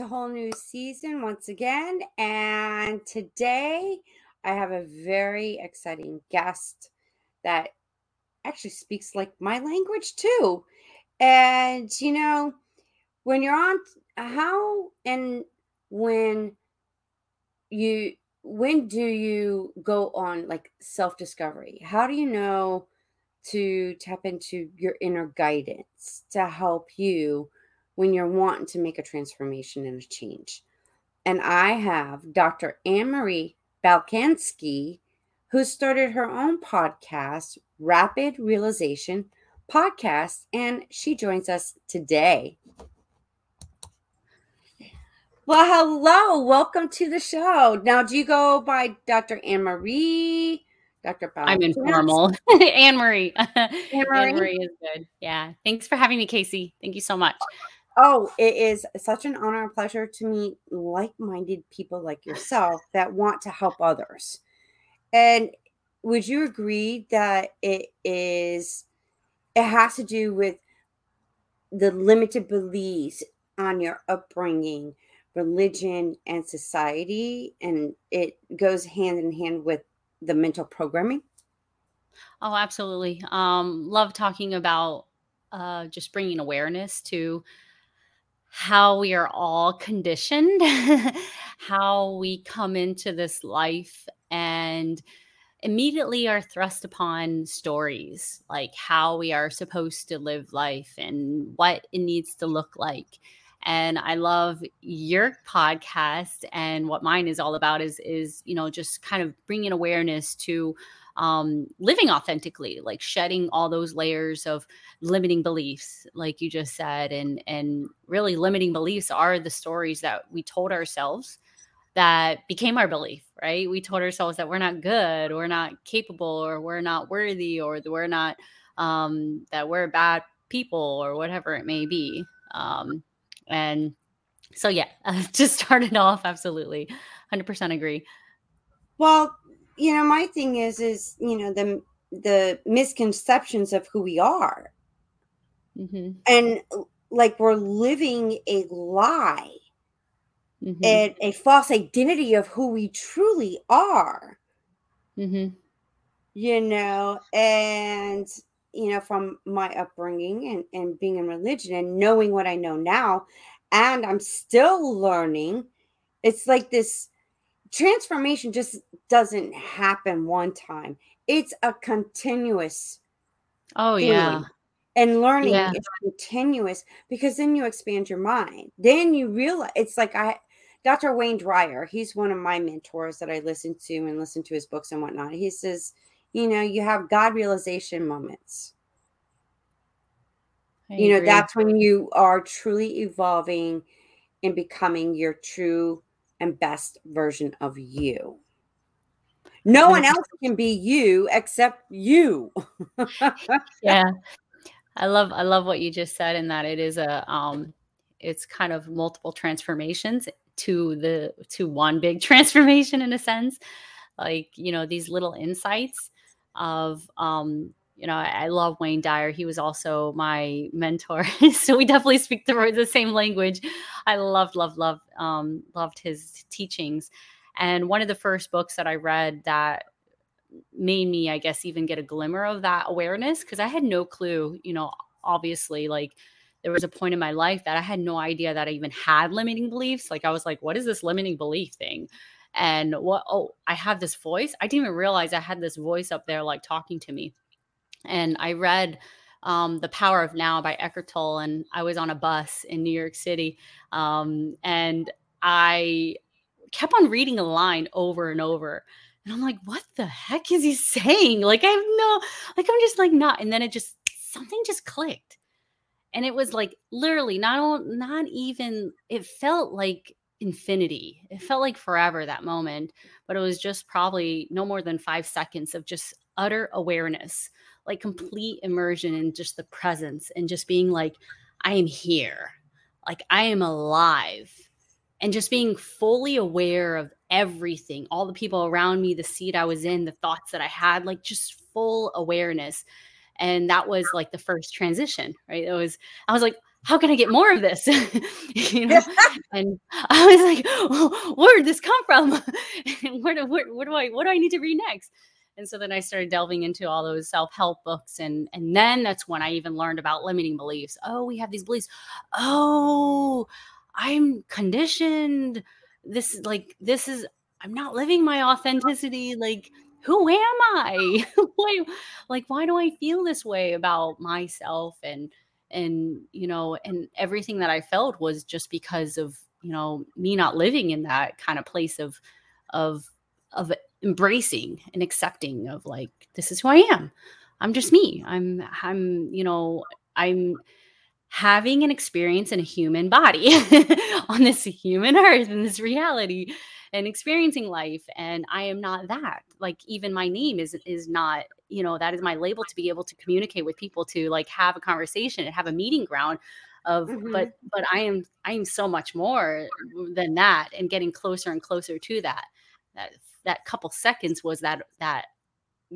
A whole new season once again. And today I have a very exciting guest that actually speaks like my language too. And, you know, when you're on, how and when you, when do you go on like self discovery? How do you know to tap into your inner guidance to help you? When you're wanting to make a transformation and a change. And I have Dr. Anne Marie Balkansky, who started her own podcast, Rapid Realization Podcast, and she joins us today. Well, hello, welcome to the show. Now, do you go by Dr. Anne Marie? Dr. Balkanski? I'm informal. Anne Marie. Anne Marie is good. Yeah. Thanks for having me, Casey. Thank you so much. Oh, it is such an honor and pleasure to meet like minded people like yourself that want to help others. And would you agree that it is, it has to do with the limited beliefs on your upbringing, religion, and society? And it goes hand in hand with the mental programming? Oh, absolutely. Um, love talking about uh, just bringing awareness to how we are all conditioned, how we come into this life and immediately are thrust upon stories like how we are supposed to live life and what it needs to look like. And I love your podcast and what mine is all about is is you know just kind of bringing awareness to um, living authentically, like shedding all those layers of limiting beliefs, like you just said, and and really limiting beliefs are the stories that we told ourselves that became our belief, right? We told ourselves that we're not good, we're not capable, or we're not worthy, or we're not um, that we're bad people, or whatever it may be. Um, and so, yeah, just started off absolutely, hundred percent agree. Well, you know, my thing is, is you know the the misconceptions of who we are, mm-hmm. and like we're living a lie, mm-hmm. and a false identity of who we truly are. Mm-hmm. You know, and you know, from my upbringing and and being in religion and knowing what I know now, and I'm still learning. It's like this transformation just doesn't happen one time. It's a continuous. Oh thing. yeah. And learning yeah. is continuous because then you expand your mind. Then you realize it's like I Dr. Wayne Dyer, he's one of my mentors that I listen to and listen to his books and whatnot. He says, you know, you have God realization moments. I you agree. know, that's when you are truly evolving and becoming your true and best version of you. No one else can be you except you. yeah. I love I love what you just said in that it is a um it's kind of multiple transformations to the to one big transformation in a sense. Like, you know, these little insights of um you know, I, I, love Wayne Dyer. He was also my mentor, so we definitely speak the, the same language. I loved, loved, loved, um, loved his teachings. And one of the first books that I read that made me, I guess, even get a glimmer of that awareness because I had no clue. You know, obviously, like there was a point in my life that I had no idea that I even had limiting beliefs. Like I was like, what is this limiting belief thing? And what? Oh, I have this voice. I didn't even realize I had this voice up there, like talking to me and I read um, The Power of Now by Eckhart Tolle, and I was on a bus in New York City, um, and I kept on reading a line over and over. And I'm like, what the heck is he saying? Like, I have no, like, I'm just like, not. And then it just, something just clicked. And it was like literally not, not even, it felt like infinity. It felt like forever that moment, but it was just probably no more than five seconds of just utter awareness like complete immersion in just the presence and just being like, I am here, like I am alive, and just being fully aware of everything, all the people around me, the seat I was in, the thoughts that I had, like just full awareness. And that was like the first transition, right? It was, I was like, how can I get more of this? you know, and I was like, well, where did this come from? where do where, what do I what do I need to read next? And so then I started delving into all those self-help books and and then that's when I even learned about limiting beliefs. Oh, we have these beliefs. Oh, I'm conditioned. This is like this is I'm not living my authenticity like who am I? why, like why do I feel this way about myself and and you know and everything that i felt was just because of you know me not living in that kind of place of of of embracing and accepting of like this is who i am. I'm just me. I'm i'm you know i'm having an experience in a human body on this human earth in this reality and experiencing life and i am not that. Like even my name is is not you know that is my label to be able to communicate with people to like have a conversation and have a meeting ground of mm-hmm. but but i am i am so much more than that and getting closer and closer to that. That that couple seconds was that that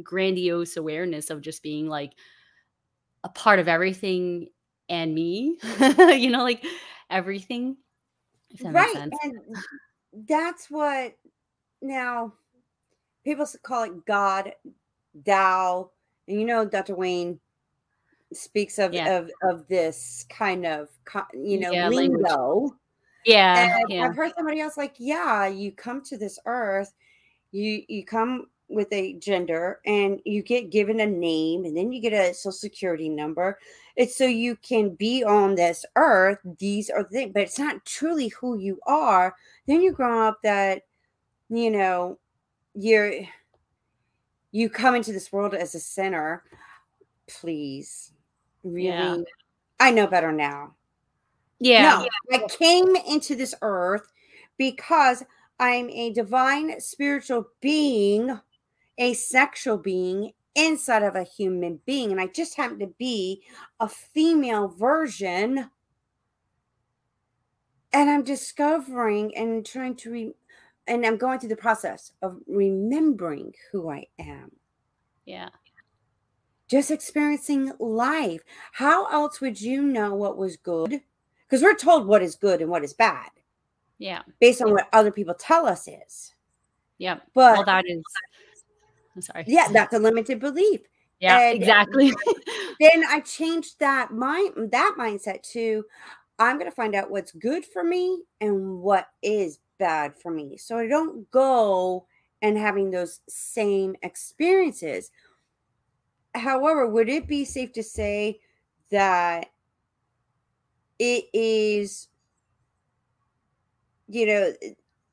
grandiose awareness of just being like a part of everything and me you know like everything right and that's what now people call it god Tao, and you know, Dr. Wayne speaks of yeah. of of this kind of you know yeah, lingo. Language. Yeah, and yeah. I've heard somebody else like, yeah, you come to this earth, you you come with a gender and you get given a name and then you get a social security number. It's so you can be on this earth. These are things, but it's not truly who you are. Then you grow up that, you know, you're you come into this world as a sinner. Please, really, yeah. I know better now. Yeah. No, I came into this earth because I'm a divine spiritual being, a sexual being inside of a human being. And I just happen to be a female version. And I'm discovering and trying to re- and I'm going through the process of remembering who I am. Yeah. Just experiencing life. How else would you know what was good? Because we're told what is good and what is bad. Yeah. Based on what other people tell us is. Yeah. But well, that is. I'm sorry. Yeah, that's a limited belief. Yeah, and exactly. then I changed that mind that mindset to I'm going to find out what's good for me and what is bad for me. So I don't go and having those same experiences. However, would it be safe to say that it is, you know,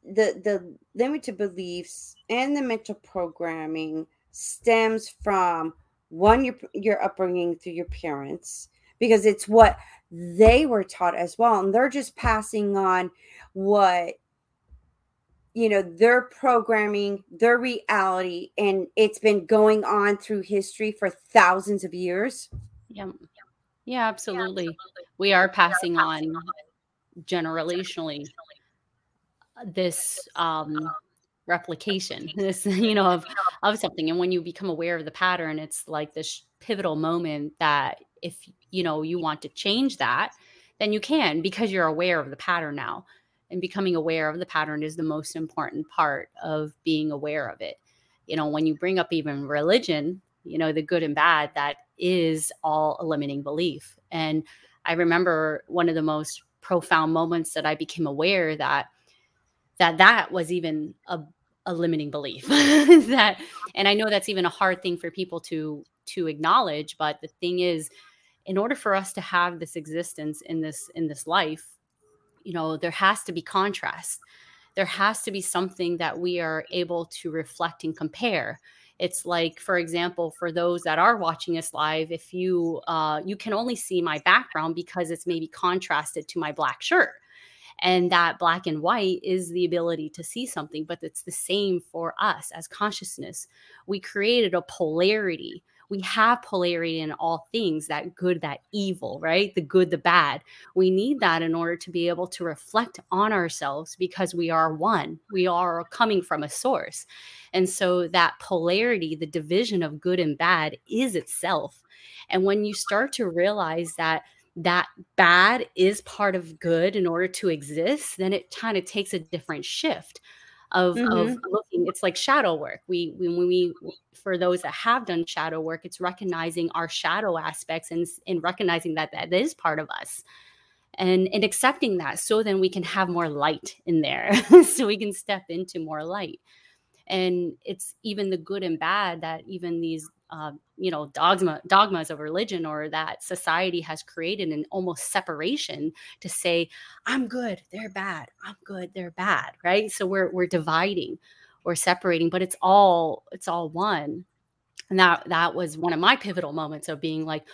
the the limited beliefs and the mental programming stems from one your your upbringing through your parents because it's what they were taught as well and they're just passing on what you know their programming their reality and it's been going on through history for thousands of years. Yeah. Yeah absolutely, yeah, absolutely. we are passing on generationally this um replication this you know of of something and when you become aware of the pattern it's like this pivotal moment that if you know you want to change that then you can because you're aware of the pattern now and becoming aware of the pattern is the most important part of being aware of it. You know when you bring up even religion you know the good and bad that is all a limiting belief and i remember one of the most profound moments that i became aware that that that was even a, a limiting belief. That and i know that's even a hard thing for people to to acknowledge but the thing is in order for us to have this existence in this in this life you know there has to be contrast. There has to be something that we are able to reflect and compare. It's like for example for those that are watching us live if you uh, you can only see my background because it's maybe contrasted to my black shirt and that black and white is the ability to see something but it's the same for us as consciousness we created a polarity we have polarity in all things that good, that evil, right? The good, the bad. We need that in order to be able to reflect on ourselves because we are one. We are coming from a source. And so that polarity, the division of good and bad, is itself. And when you start to realize that that bad is part of good in order to exist, then it kind of takes a different shift of, mm-hmm. of looking. It's like shadow work. We when we for those that have done shadow work, it's recognizing our shadow aspects and, and recognizing that that is part of us. And, and accepting that so then we can have more light in there so we can step into more light and it's even the good and bad that even these uh, you know dogma dogmas of religion or that society has created an almost separation to say i'm good they're bad i'm good they're bad right? So we're we're dividing or separating but it's all it's all one. And that that was one of my pivotal moments of being like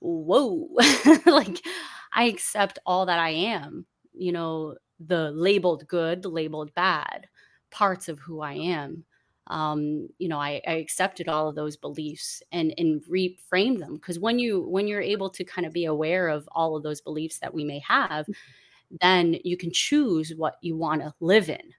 whoa like i accept all that i am you know the labeled good the labeled bad parts of who i am um, you know, I, I, accepted all of those beliefs and and reframed them because when you when you're able to kind of be aware of all of those beliefs that we may have, mm-hmm. then you can choose what you want to live in.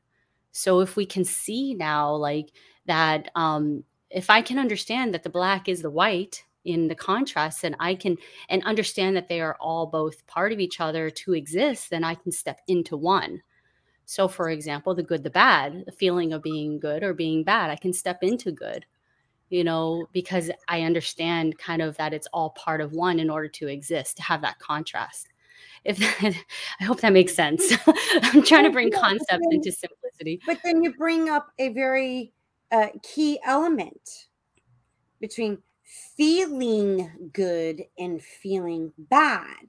So if we can see now, like that, um, if I can understand that the black is the white in the contrast, and I can and understand that they are all both part of each other to exist, then I can step into one so, for example, the good, the bad, the feeling of being good or being bad, I can step into good, you know, because I understand kind of that it's all part of one in order to exist, to have that contrast. If that, I hope that makes sense. I'm trying to bring concepts then, into simplicity. But then you bring up a very uh, key element between feeling good and feeling bad.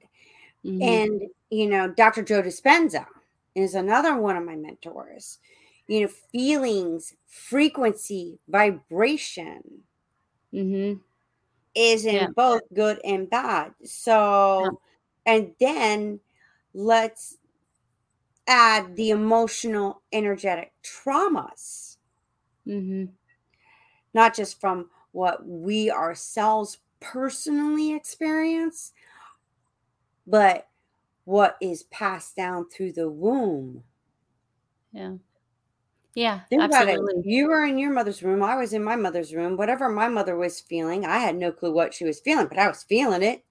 Mm-hmm. And, you know, Dr. Joe Dispenza is another one of my mentors. You know, feelings, frequency, vibration mm-hmm. is in yeah. both good and bad. So, yeah. and then let's add the emotional, energetic traumas, mm-hmm. not just from what we ourselves personally experience, but what is passed down through the womb. Yeah. Yeah, Think absolutely. You were in your mother's room. I was in my mother's room. Whatever my mother was feeling, I had no clue what she was feeling, but I was feeling it.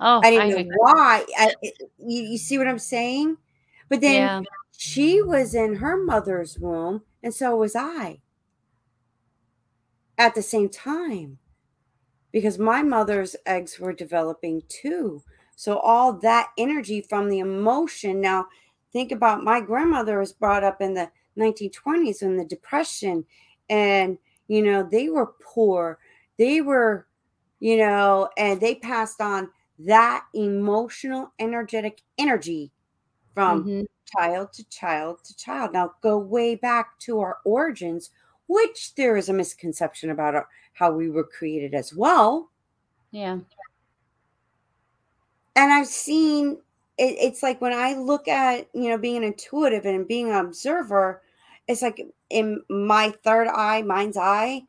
Oh, I didn't I know why. I, you, you, see what I'm saying? But then yeah. she was in her mother's womb, and so was I at the same time because my mother's eggs were developing too. So all that energy from the emotion. Now, think about my grandmother was brought up in the 1920s in the depression and you know they were poor they were you know and they passed on that emotional energetic energy from mm-hmm. child to child to child now go way back to our origins which there is a misconception about how we were created as well yeah and I've seen it, it's like when I look at you know being an intuitive and being an observer, it's like in my third eye, mind's eye,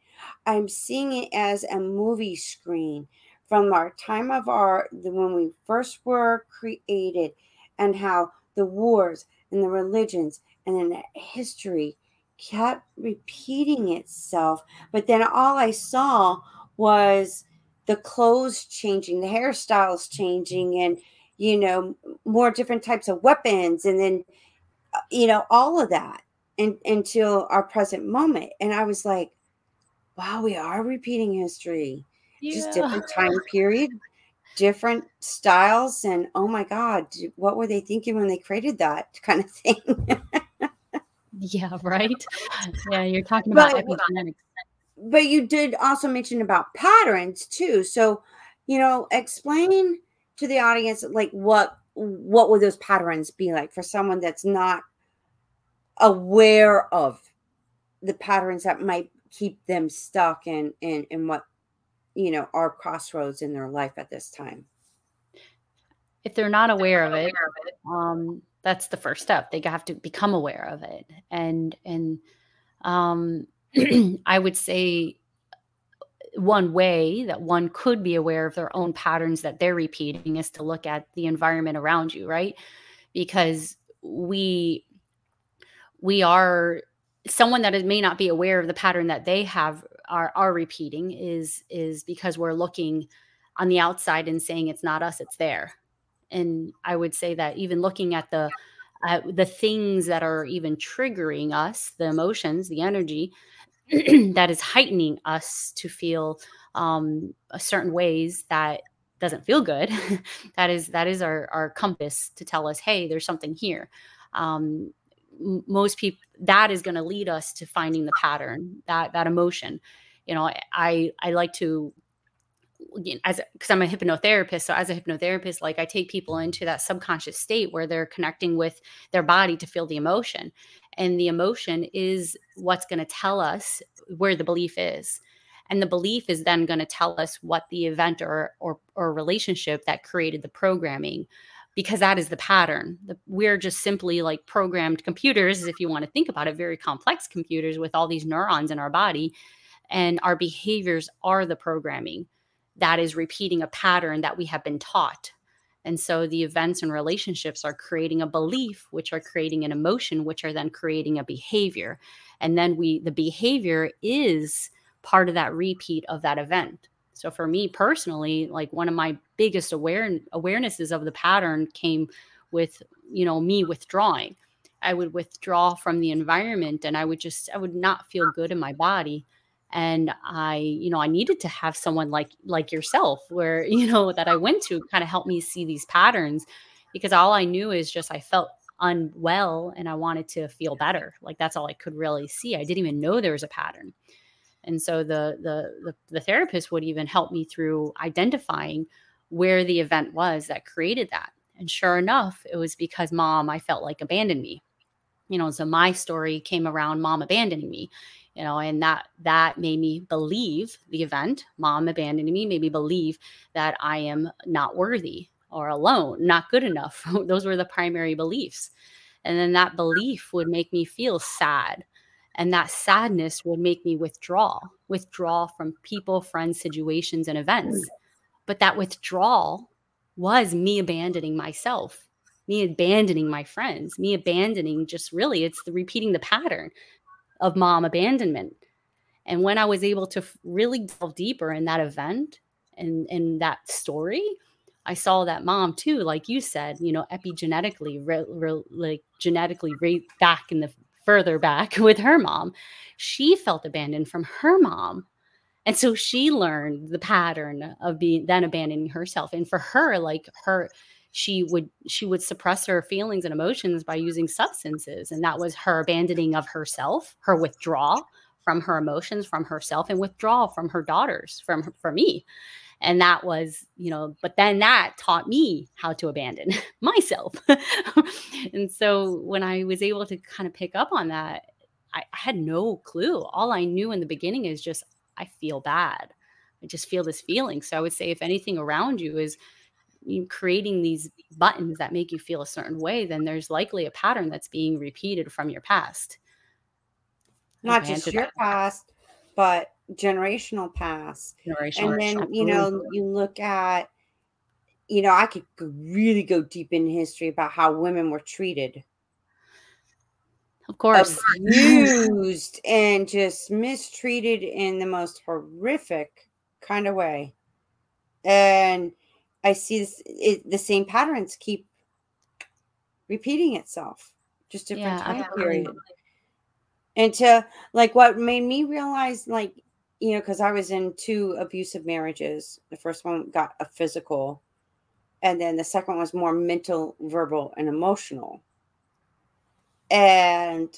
I'm seeing it as a movie screen from our time of our when we first were created, and how the wars and the religions and then the history kept repeating itself. But then all I saw was the clothes changing, the hairstyles changing, and you know more different types of weapons, and then uh, you know all of that in, until our present moment. And I was like, wow, we are repeating history, yeah. just different time period, different styles, and oh my god, what were they thinking when they created that kind of thing? yeah, right. Yeah, you're talking about but, but you did also mention about patterns too. So, you know, explain to the audience like what what would those patterns be like for someone that's not aware of the patterns that might keep them stuck in in, in what you know are crossroads in their life at this time? If they're not aware of it. um that's the first step. They have to become aware of it. And and um I would say one way that one could be aware of their own patterns that they're repeating is to look at the environment around you, right? Because we we are someone that may not be aware of the pattern that they have are are repeating is is because we're looking on the outside and saying it's not us, it's there. and i would say that even looking at the uh, the things that are even triggering us the emotions the energy that is heightening us to feel um, certain ways that doesn't feel good. That is that is our, our compass to tell us hey there's something here. Um, most people that is going to lead us to finding the pattern that that emotion. You know i i like to as because I'm a hypnotherapist, so as a hypnotherapist, like I take people into that subconscious state where they're connecting with their body to feel the emotion, and the emotion is what's going to tell us where the belief is, and the belief is then going to tell us what the event or or or relationship that created the programming, because that is the pattern. The, we're just simply like programmed computers, if you want to think about it, very complex computers with all these neurons in our body, and our behaviors are the programming that is repeating a pattern that we have been taught. And so the events and relationships are creating a belief, which are creating an emotion, which are then creating a behavior. And then we, the behavior is part of that repeat of that event. So for me personally, like one of my biggest aware awarenesses of the pattern came with, you know, me withdrawing. I would withdraw from the environment and I would just, I would not feel good in my body and i you know i needed to have someone like like yourself where you know that i went to kind of help me see these patterns because all i knew is just i felt unwell and i wanted to feel better. Like that's all i could really see. I didn't even know there was a pattern. And so the the the, the therapist would even help me through identifying where the event was that created that. And sure enough it was because mom i felt like abandoned me. You know so my story came around mom abandoning me you know and that that made me believe the event mom abandoning me made me believe that i am not worthy or alone not good enough. Those were the primary beliefs. And then that belief would make me feel sad and that sadness would make me withdraw withdraw from people friends situations and events. But that withdrawal was me abandoning myself me abandoning my friends me abandoning just really it's the repeating the pattern of mom abandonment. And when I was able to really delve deeper in that event and in that story, I saw that mom too, like you said, you know, epigenetically, re, re, like genetically, right back in the further back with her mom, she felt abandoned from her mom. And so she learned the pattern of being then abandoning herself. And for her, like her, she would she would suppress her feelings and emotions by using substances and that was her abandoning of herself her withdrawal from her emotions from herself and withdrawal from her daughters from for me. And that was you know but then that taught me how to abandon myself. And so when i was able to kind of pick up on that I, I had no clue. All i knew in the beginning is just i feel bad. I just feel this feeling. So i would say if anything around you is you creating these buttons that make you feel a certain way, then there's likely a pattern that's being repeated from your past. Not just your that. past, but generational past. Generational. And then, you know, you look at, you know, I could really go deep in history about how women were treated. Of course. Abused and just mistreated in the most horrific kind of way. And I see this, it, the same patterns keep repeating itself, just different yeah, time period. And to like what made me realize, like, you know, because I was in two abusive marriages. The first one got a physical, and then the second one was more mental, verbal, and emotional. And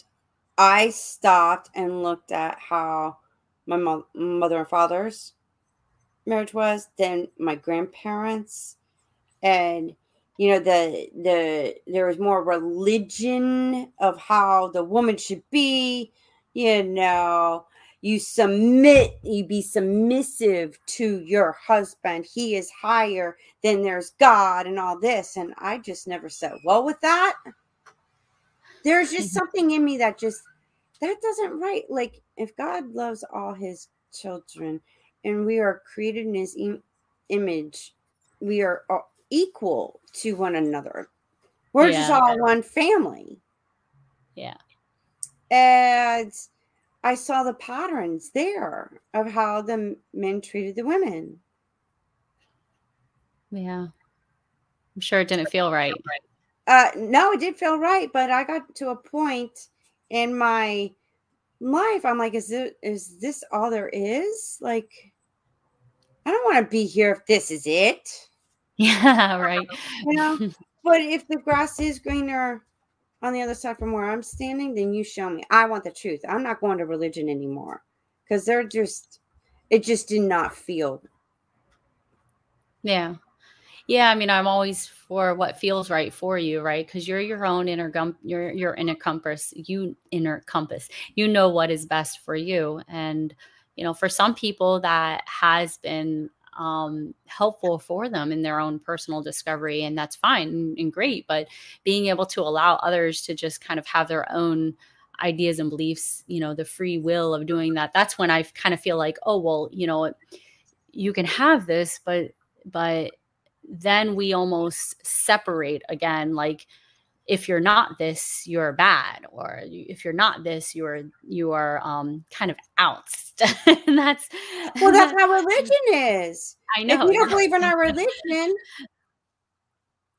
I stopped and looked at how my mo- mother and father's marriage was then my grandparents. And you know the the there was more religion of how the woman should be you know. You submit you be submissive to your husband. He is higher than there's god and all this. And i just never said well with that there's just mm-hmm. something in me that just that doesn't right. Like if god loves all his children and we are created in his Im- image. We are equal to one another. We're yeah. just all one family. Yeah. And I saw the patterns there of how the men treated the women. Yeah. I'm sure it didn't feel right. Uh, no, it did feel right, but I got to a point in my life. I'm like, is it is this all there is? Like, I don't want to be here if this is it. Yeah, right. You know, but if the grass is greener on the other side from where I'm standing, then you show me. I want the truth. I'm not going to religion anymore because they're just, it just did not feel. Yeah. Yeah, I mean, I'm always for what feels right for you, right? Because you're your own inner gum, your your inner compass. You inner compass. You know what is best for you, and you know, for some people that has been um, helpful for them in their own personal discovery, and that's fine and, and great. But being able to allow others to just kind of have their own ideas and beliefs, you know, the free will of doing that. That's when I kind of feel like, oh well, you know, you can have this, but but then we almost separate again like if you're not this you're bad or if you're not this you're you are um kind of out and that's well that's how religion is. I know if you don't believe in our religion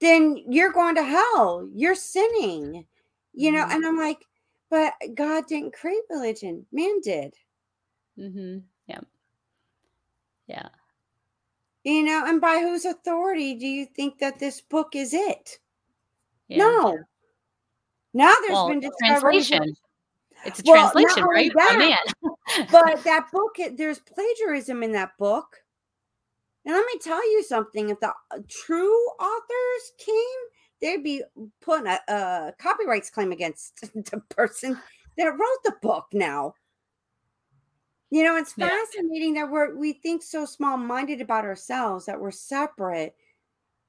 then you're going to hell. You're sinning. You know mm-hmm. and i'm like but god didn't create religion. Man did. Mm-hmm. Yeah yeah. You know, and by whose authority do you think that this book is it? Yeah. No. Now there's well, been translation. It's a well, translation, right? That, man. but that book, there's plagiarism in that book. And let me tell you something: if the uh, true authors came, they'd be putting a, a copyrights claim against the person that wrote the book. Now, you know, it's Yeah. fascinating that we're we think so small-minded about ourselves that we're separate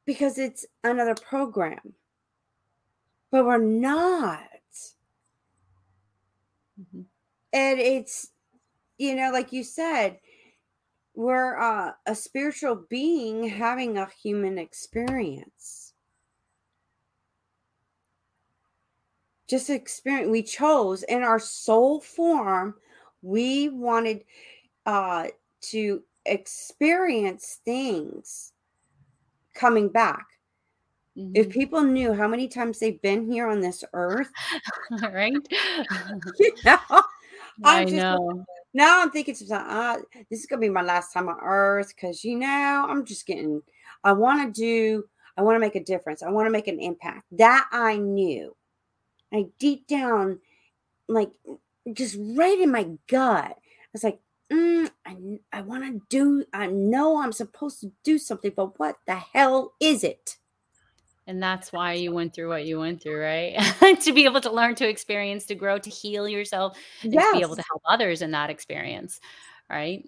because it's another program. But we're not. Mhm. And it's you know, like you said, we're uh, a spiritual being having a human experience. Just experience we chose in our soul form we wanted uh, to experience things coming back. Mm-hmm. If people knew how many times they've been here on this earth, right? you know, i just, know. Now I'm thinking, uh, this is gonna be my last time on earth because you know I'm just getting. I want to do. I want to make a difference. I want to make an impact. That I knew. I deep down, like just right in my gut. I was like, mm, I, I want to do, I know I'm supposed to do something, but what the hell is it? And that's why you went through what you went through, right? to be able to learn, to experience, to grow, to heal yourself, and yes. to be able to help others in that experience, right?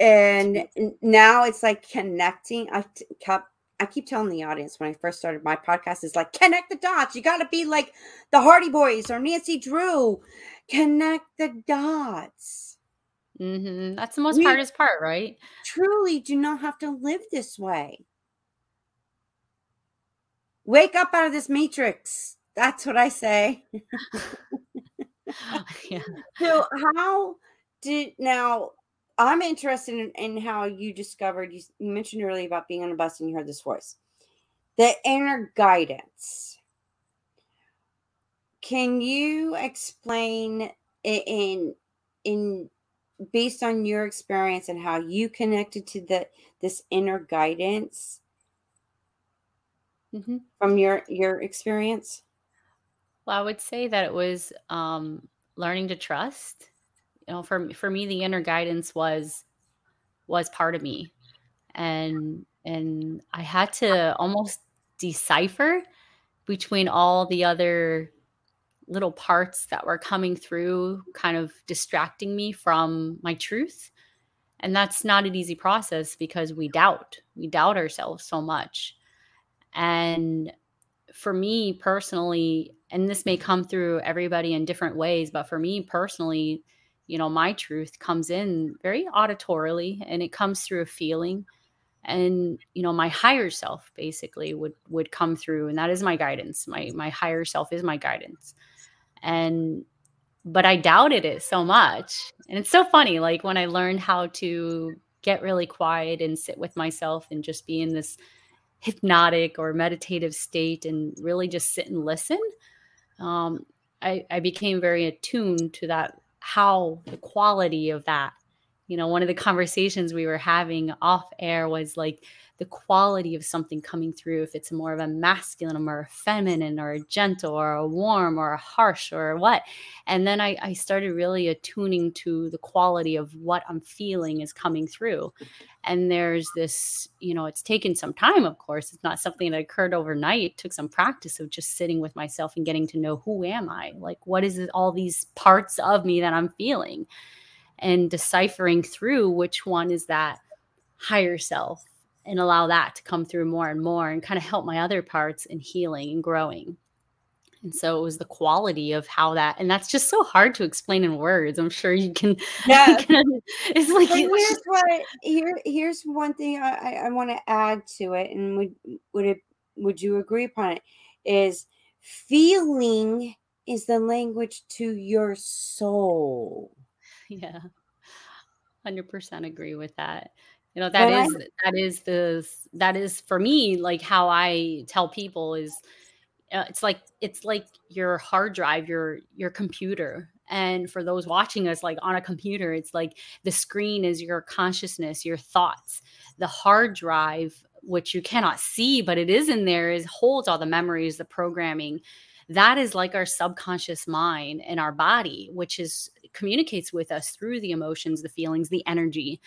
And now it's like connecting. I kept I keep telling the audience when I first started my podcast is like connect the dots. You got to be like the Hardy Boys or Nancy Drew. Connect the dots. Mm-hmm. That's the most we hardest part, right? Truly do not have to live this way. Wake up out of this matrix. That's what I say. Oh, yeah. So how did now I'm interested in, in, how you discovered you, you mentioned earlier about being on a bus and you heard this voice. The inner guidance. Can you explain in in based on your experience and how you connected to the this inner guidance mm-hmm. from your your experience? Well, I would say that it was um, learning to trust you know for for me the inner guidance was was part of me and and i had to almost decipher between all the other little parts that were coming through kind of distracting me from my truth and that's not an easy process because we doubt we doubt ourselves so much and for me personally and this may come through everybody in different ways but for me personally you know my truth comes in very auditorily and it comes through a feeling. And you know my higher self basically would would come through and that is my guidance. My my higher self is my guidance. And but i doubted it so much. And it's so funny like when i learned how to get really quiet and sit with myself and just be in this hypnotic or meditative state and really just sit and listen, um, I, I became very attuned to that, how the quality of that. You know, one of the conversations we were having off air was like, the quality of something coming through if it's more of a masculine or a feminine or a gentle or a warm or a harsh or what. And then I, I started really attuning to the quality of what i'm feeling is coming through. And there's this you know it's taken some time of course. It's not something that occurred overnight. It took some practice of just sitting with myself and getting to know who am i? Like what is it all these parts of me that i'm feeling? And deciphering through which one is that higher self and allow that to come through more and more and kind of help my other parts in healing and growing. And so it was the quality of how that, and that's just so hard to explain in words. I'm sure you can. Yeah, it's like here's what here. Here's one thing I, I want to add to it, and would would it would you agree upon it? Is feeling is the language to your soul. Yeah, hundred percent agree with that you know that is that is the that is for me like how i tell people is uh, it's like it's like your hard drive your your computer. And for those watching us like on a computer it's like the screen is your consciousness your thoughts. The hard drive which you cannot see but it is in there is holds all the memories the programming. That is like our subconscious mind and our body which is communicates with us through the emotions the feelings the energy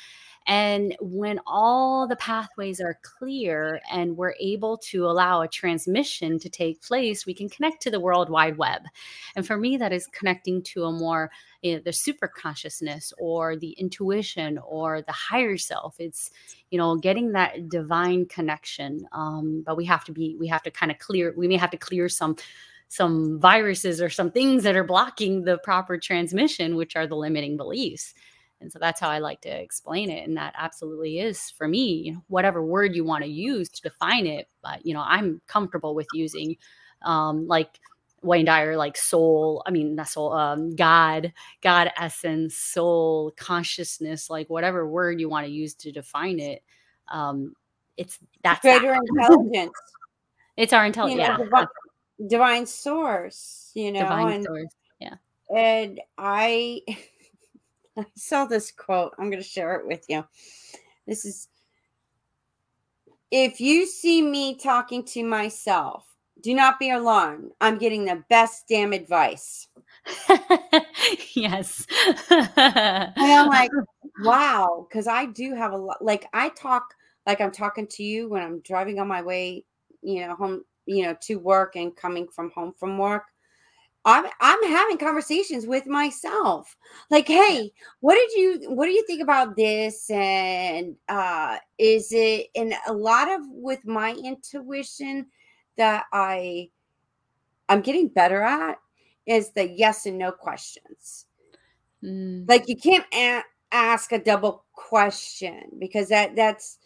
and when all the pathways are clear and we're able to allow a transmission to take place, we can connect to the World Wide Web. And for me, that is connecting to a more you know, the super consciousness or the intuition or the higher self. It's you know getting that divine connection. Um, but we have to be we have to kind of clear. We may have to clear some some viruses or some things that are blocking the proper transmission, which are the limiting beliefs. And so that's how I like to explain it. And that absolutely is for me, you know, whatever word you want to use to define it. But, you know, I'm comfortable with using um, like Wayne Dyer, like soul, I mean, not soul, um, God, God essence, soul, consciousness, like whatever word you want to use to define it. Um, it's that's greater that. intelligence. it's our intelligence. You know, yeah. divine, divine source, you know, divine and, source. Yeah. And I, I saw this quote. I'm going to share it with you. This is if you see me talking to myself, do not be alarmed. I'm getting the best damn advice. yes. and I'm like, wow, because I do have a lot. Like I talk like I'm talking to you when I'm driving on my way, you know, home, you know, to work and coming from home from work. I'm I'm having conversations with myself. Like, hey, what did you what do you think about this? And uh is it and a lot of with my intuition that I I'm getting better at is the yes and no questions. Mm. Like you can't a- ask a double question because that that's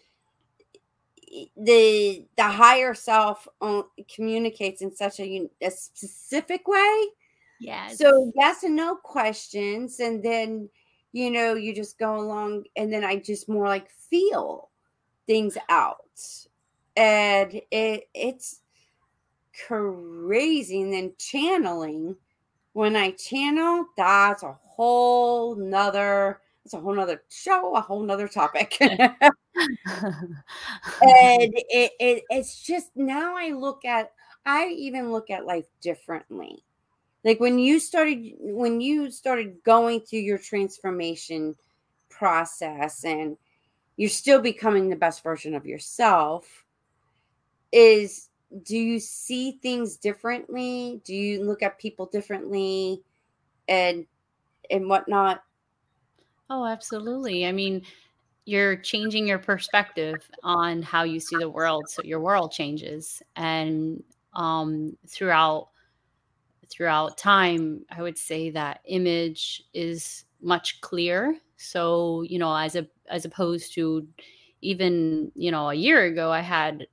the the higher self communicates in such a, a specific way. Yeah so yes and no questions and then you know you just go along and then i just more like feel things out. And it it's crazy and then channeling. When i channel that's a whole nother it's a whole nother show, a whole nother topic. and it, it, it's just now I look at, I even look at life differently. Like when you started, when you started going through your transformation process and you're still becoming the best version of yourself, is do you see things differently? Do you look at people differently and and whatnot? Oh, absolutely. I mean, you're changing your perspective on how you see the world, so your world changes. And um, throughout throughout time, I would say that image is much clearer. So you know, as a as opposed to even you know a year ago, I had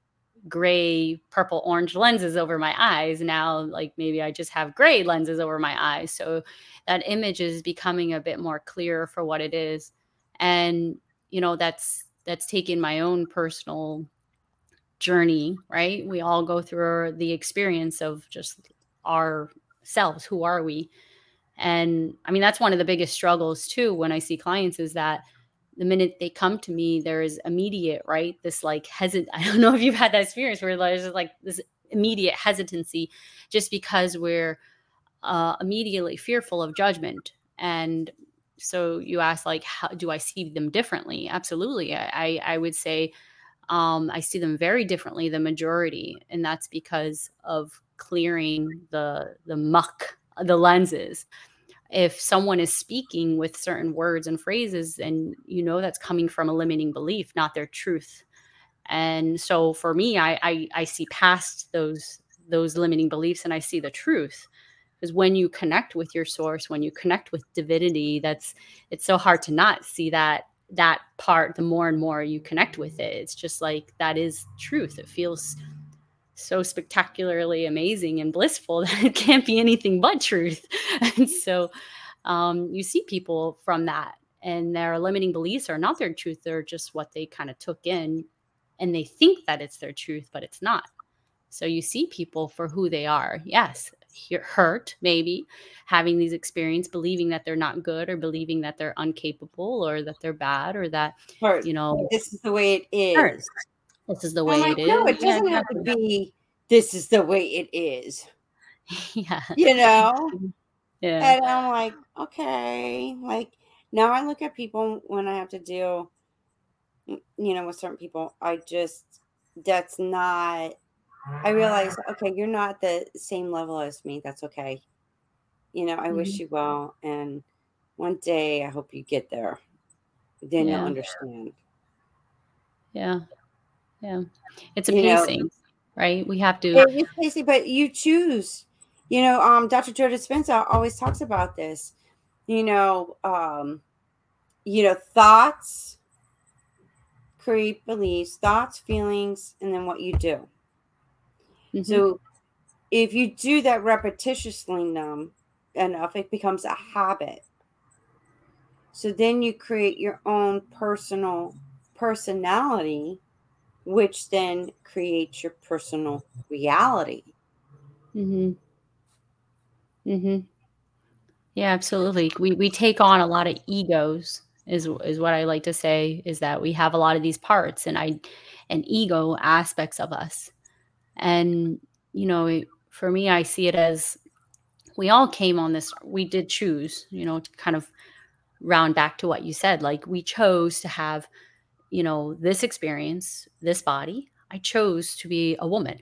gray, purple, orange lenses over my eyes. Now, like maybe I just have gray lenses over my eyes. So that image is becoming a bit more clear for what it is. And, you know, that's that's taken my own personal journey, right? We all go through the experience of just ourselves. Who are we? And I mean, that's one of the biggest struggles too when I see clients is that the minute they come to me, there is immediate, right? This like hesitant. I don't know if you've had that experience where there's like this immediate hesitancy just because we're uh, immediately fearful of judgment. And so you ask, like, how do I see them differently? Absolutely. I, I would say um, I see them very differently, the majority. And that's because of clearing the the muck, the lenses if someone is speaking with certain words and phrases and you know that's coming from a limiting belief not their truth. And so for me i i, I see past those those limiting beliefs and i see the truth. Because when you connect with your source when you connect with divinity that's it's so hard to not see that that part the more and more you connect with it. It's just like that is truth. It feels so spectacularly amazing and blissful that it can't be anything but truth. And so um, you see people from that, and their limiting beliefs are not their truth, they're just what they kind of took in, and they think that it's their truth, but it's not. So you see people for who they are. Yes, hurt, maybe having these experiences, believing that they're not good or believing that they're incapable or that they're bad or that, hurt. you know, this is the way it is. Hurt this is the way like, it is. No, it doesn't yeah, have to be this is the way it is. Yeah. You know? Yeah. And I'm like, okay. Like now I look at people when I have to deal, you know, with certain people. I just, that's not, I realize, okay, you're not the same level as me. That's okay. You know, I mm-hmm. wish you well. And one day I hope you get there. Then yeah. you'll understand. Yeah. Yeah. It's amazing, you know, right? We have to. It's crazy, but you choose. You know, um, Dr. Joe Dispenza always talks about this. You know, um, you know, thoughts create beliefs, thoughts, feelings, and then what you do. Mm-hmm. So if you do that repetitiously enough, it becomes a habit. So then you create your own personal personality which then creates your personal reality. Mhm. Mhm. Yeah, absolutely. We we take on a lot of egos is is what I like to say is that we have a lot of these parts and I and ego aspects of us. And you know, for me I see it as we all came on this we did choose, you know, to kind of round back to what you said like we chose to have you know, this experience, this body, I chose to be a woman.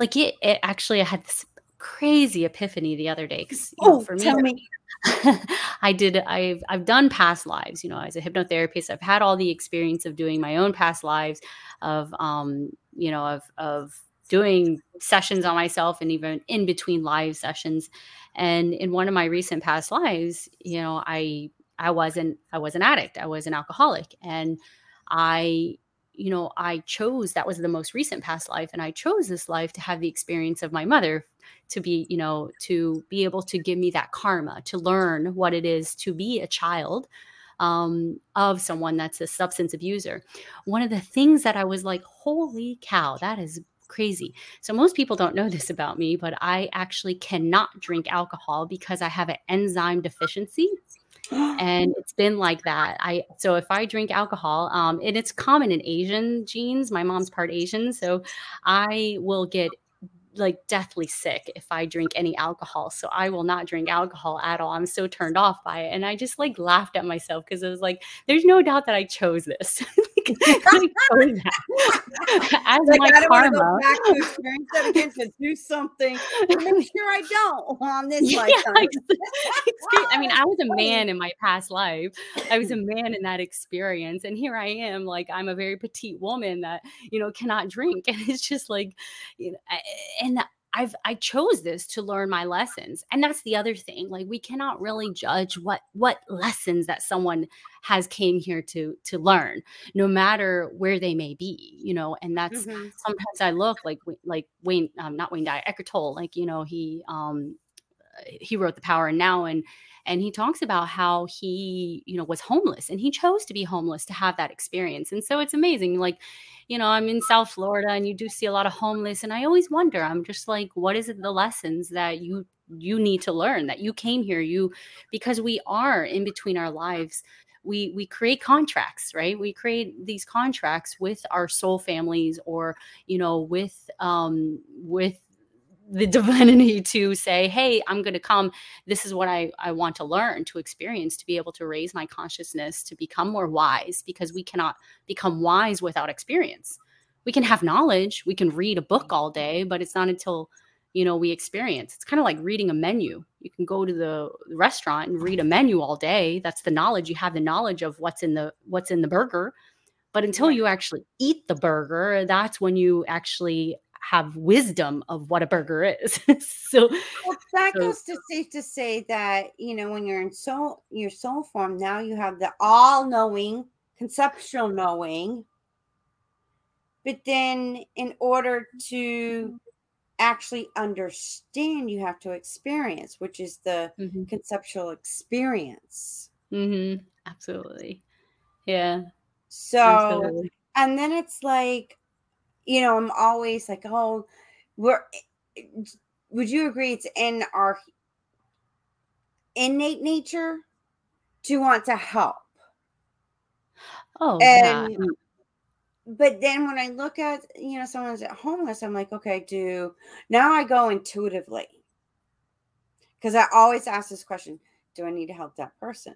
Like it, it actually, I had this crazy epiphany the other day. Oh, know, for me, tell me. I did. I've I've done past lives. You know, as a hypnotherapist, I've had all the experience of doing my own past lives, of um, you know, of of doing sessions on myself, and even in between live sessions. And in one of my recent past lives, you know, I I wasn't I was an addict. I was an alcoholic, and I, you know, I chose that was the most recent past life, and I chose this life to have the experience of my mother to be, you know, to be able to give me that karma, to learn what it is to be a child um, of someone that's a substance abuser. One of the things that I was like, holy cow, that is crazy. So most people don't know this about me, but I actually cannot drink alcohol because I have an enzyme deficiency and it's been like that. I so if I drink alcohol, um, and it's common in Asian genes. My mom's part Asian, so I will get like deathly sick if I drink any alcohol. So I will not drink alcohol at all. I'm so turned off by it. And I just like laughed at myself because it was like, there's no doubt that I chose this. I chose that as like, my I karma. Go back to experience that again to do something. Make sure I don't on this yeah, lifetime. I mean, I was a man in my past life. I was a mm. man in that experience. And here I am, like I'm a very petite woman that, you know, cannot drink. And it's just like, you know, and I've I chose this to learn my lessons. And that's the other thing. Like we cannot really judge what what lessons that someone has came here to to learn, no matter where they may be, you know. And that's mm-hmm. sometimes I look like like Wayne, um, not Wayne Dyer, Eckhart Tolle, like you know he um he wrote The Power of Now and and he talks about how he you know was homeless and he chose to be homeless to have that experience and so it's amazing like you know i'm in south florida and you do see a lot of homeless and i always wonder i'm just like what is it the lessons that you you need to learn that you came here you because we are in between our lives we we create contracts right? We create these contracts with our soul families or you know with um with the divinity to say hey i'm going to come. This is what i i want to learn to experience to be able to raise my consciousness to become more wise because we cannot become wise without experience. We can have knowledge we can read a book all day but it's not until you know we experience. It's kind of like reading a menu. You can go to the restaurant and read a menu all day. That's the knowledge. You have the knowledge of what's in the what's in the burger. But until you actually eat the burger that's when you actually have wisdom of what a burger is so well, that so, goes to safe to say that you know when you're in soul your soul form now you have the all-knowing conceptual knowing but then in order to actually understand, you have to experience, which is the mm-hmm. conceptual experience. Mm-hmm. Absolutely. Yeah. So, Absolutely. and then it's like, you know, I'm always like, oh, we're, would you agree it's in our innate nature to want to help? Oh, and, yeah but then when I look at, you know, someone's at homeless, I'm like, okay, do now I go intuitively. Because I always ask this question Do I need to help that person?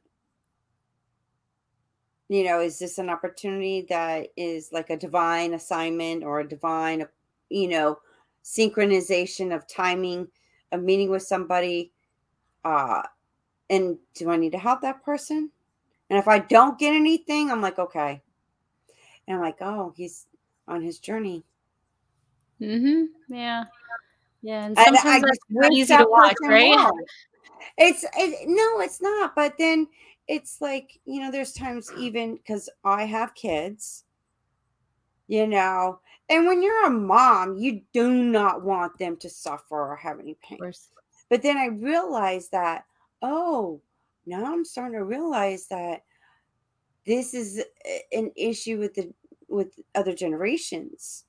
You know, is this an opportunity that is like a divine assignment or a divine, you know, synchronization of timing of meeting with somebody? Uh, and do I need to help that person? And if I don't get anything, I'm like, okay, and I'm like, oh, he's on his journey. Mm-hmm. Yeah. Yeah. And sometimes and it's not easy to watch, right? It's it, no, it's not. But then it's like, you know, there's times even because I have kids, you know, and when you're a mom, you do not want them to suffer or have any pain. But then I realized that, oh, now I'm starting to realize that this is an issue with the with other generations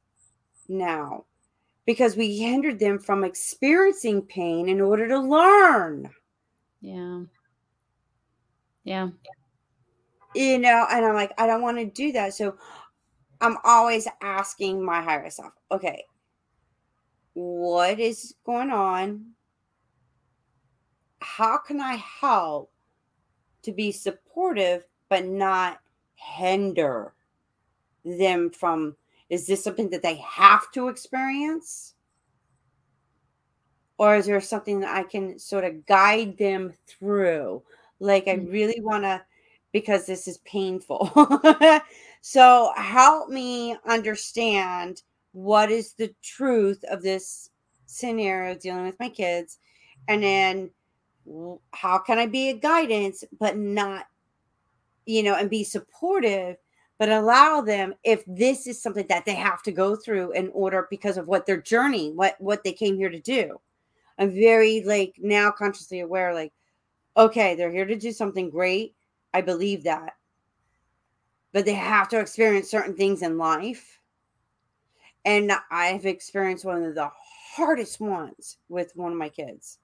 now because we hindered them from experiencing pain in order to learn. Yeah. Yeah. You know, and I'm like, I don't want to do that. So I'm always asking my higher self, okay, what is going on? How can I help to be supportive but not hinder? them from is this something that they have to experience or is there something that i can sort of guide them through like i mm. really want to because this is painful so help me understand what is the truth of this scenario dealing with my kids and then how can i be a guidance but not you know and be supportive but allow them if this is something that they have to go through in order because of what their journey what what they came here to do i'm very like now consciously aware like okay they're here to do something great. I believe that. But they have to experience certain things in life. And i've experienced one of the hardest ones with one of my kids.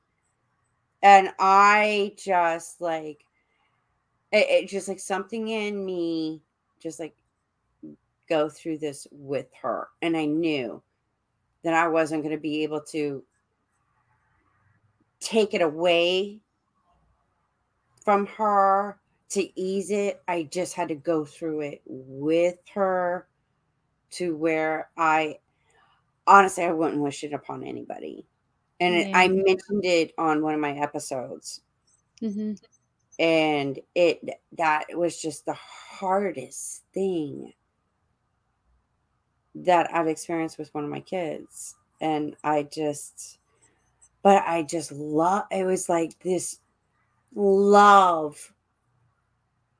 And i just like it, it just like something in me just like go through this with her. And I knew that I wasn't going to be able to take it away from her to ease it. I just had to go through it with her to where I honestly I wouldn't wish it upon anybody. And yeah. it, I mentioned it on one of my episodes. Mm-hmm and it that was just the hardest thing that I've experienced with one of my kids and I just but I just love it was like this love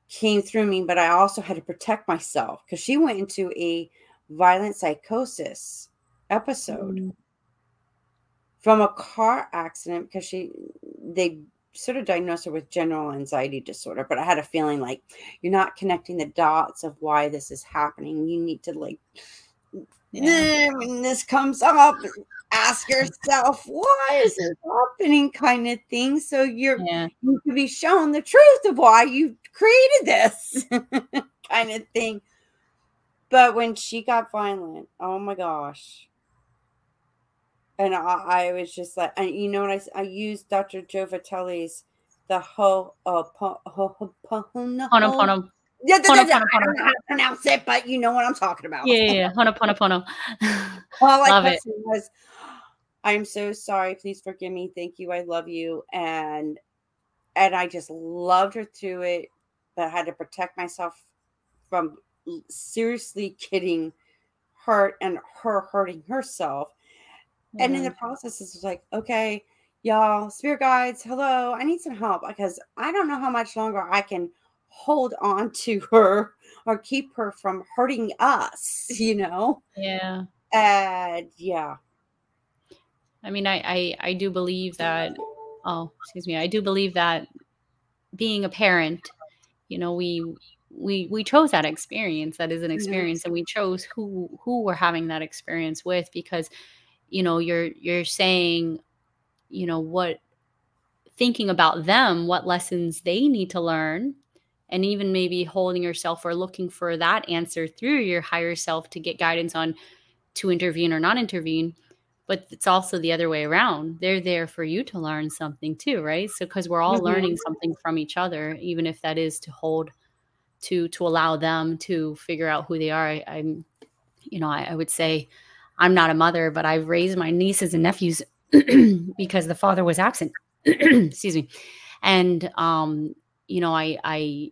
came through me but I also had to protect myself cuz she went into a violent psychosis episode mm. from a car accident because she they sort of diagnosed her with general anxiety disorder, but I had a feeling like you're not connecting the dots of why this is happening. You need to like yeah. when this comes up, ask yourself, why is it happening kind of thing. So you're yeah. you can be shown the truth of why you created this kind of thing. But when she got violent, oh my gosh. And I, I was just like, and you know what I, I used Dr. Joe Vitale's the ho, uh, po, ho, ho, po, no, Honopono. Yeah, I don't know how to pronounce it, but you know what I'm talking about. Yeah, yeah, yeah. Honoponopono. All I Love it. was, I'm so sorry. Please forgive me. Thank you. I love you. And and I just loved her through it, but I had to protect myself from seriously getting hurt and her hurting herself. Mm-hmm. And in the process, it was like, okay, y'all, spirit guides, hello, I need some help because I don't know how much longer I can hold on to her or keep her from hurting us, you know? Yeah. And yeah. I mean, I, I, I do believe that, oh, excuse me, I do believe that being a parent, you know, we, we we chose that experience that is an experience and we chose who who we're having that experience with because you know you're you're saying you know what thinking about them what lessons they need to learn and even maybe holding yourself or looking for that answer through your higher self to get guidance on to intervene or not intervene but it's also the other way around. They're there for you to learn something too right? So because we're all mm-hmm. learning something from each other even if that is to hold to to allow them to figure out who they are. I, am you know I, I would say i'm not a mother but i've raised my nieces and nephews because the father was absent excuse me. And um you know i i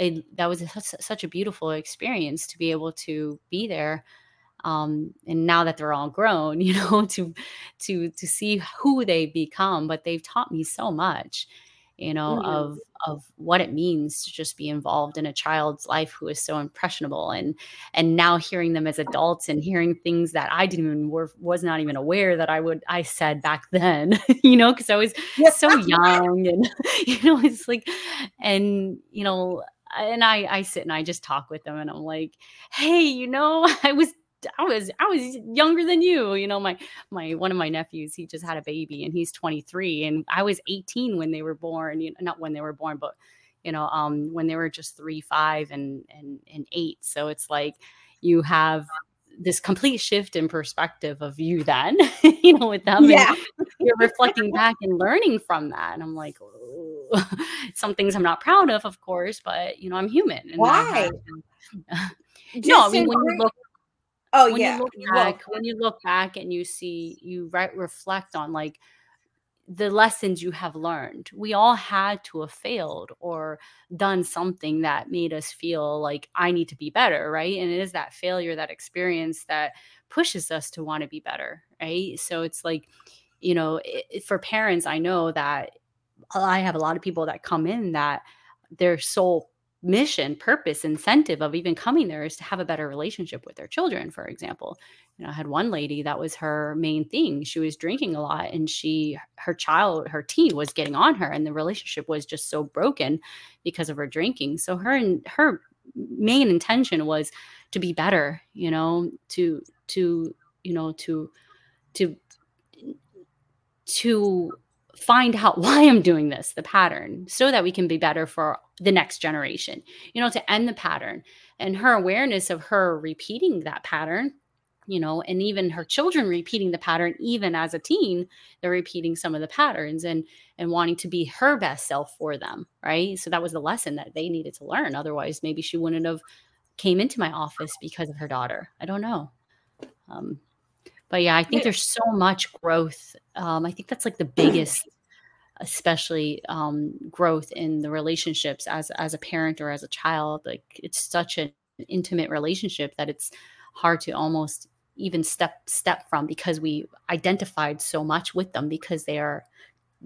it, that was a, such a beautiful experience to be able to be there um and now that they're all grown you know to to to see who they become but they've taught me so much you know mm-hmm. of of what it means to just be involved in a child's life who is so impressionable and and now hearing them as adults and hearing things that I didn't even were, was not even aware that I would I said back then you know because I was so young and you know it's like and you know and I I sit and I just talk with them and I'm like hey you know I was I was I was younger than you. You know, my my one of my nephews, he just had a baby and he's 23 and I was 18 when they were born, you know, not when they were born, but you know, um when they were just 3, 5 and and and 8. So it's like you have this complete shift in perspective of you then, you know, with them. Yeah. you're reflecting back and learning from that. And I'm like, some things I'm not proud of, of course, but you know, I'm human. And Why? no, I mean, when you look Oh when yeah. you look back, when you look back and you see, you re- reflect on like the lessons you have learned. We all had to have failed or done something that made us feel like I need to be better, right? And it is that failure, that experience that pushes us to want to be better, right? So it's like, you know, it, for parents, I know that I have a lot of people that come in that their sole mission, purpose, incentive of even coming there is to have a better relationship with their children, for example. You know, I had one lady that was her main thing. She was drinking a lot and she her child, her teen was getting on her and the relationship was just so broken because of her drinking. So her and her main intention was to be better, you know, to to you know, to to to find out why I'm doing this, the pattern, so that we can be better for the next generation, you know, to end the pattern. And her awareness of her repeating that pattern, you know, and even her children repeating the pattern, even as a teen, they're repeating some of the patterns and and wanting to be her best self for them, right? So that was the lesson that they needed to learn. Otherwise, maybe she wouldn't have came into my office because of her daughter. I don't know. Um, but yeah, I think there's so much growth. Um, I think that's like the biggest, especially um, growth in the relationships as as a parent or as a child. Like it's such an intimate relationship that it's hard to almost even step step from because we identified so much with them because they are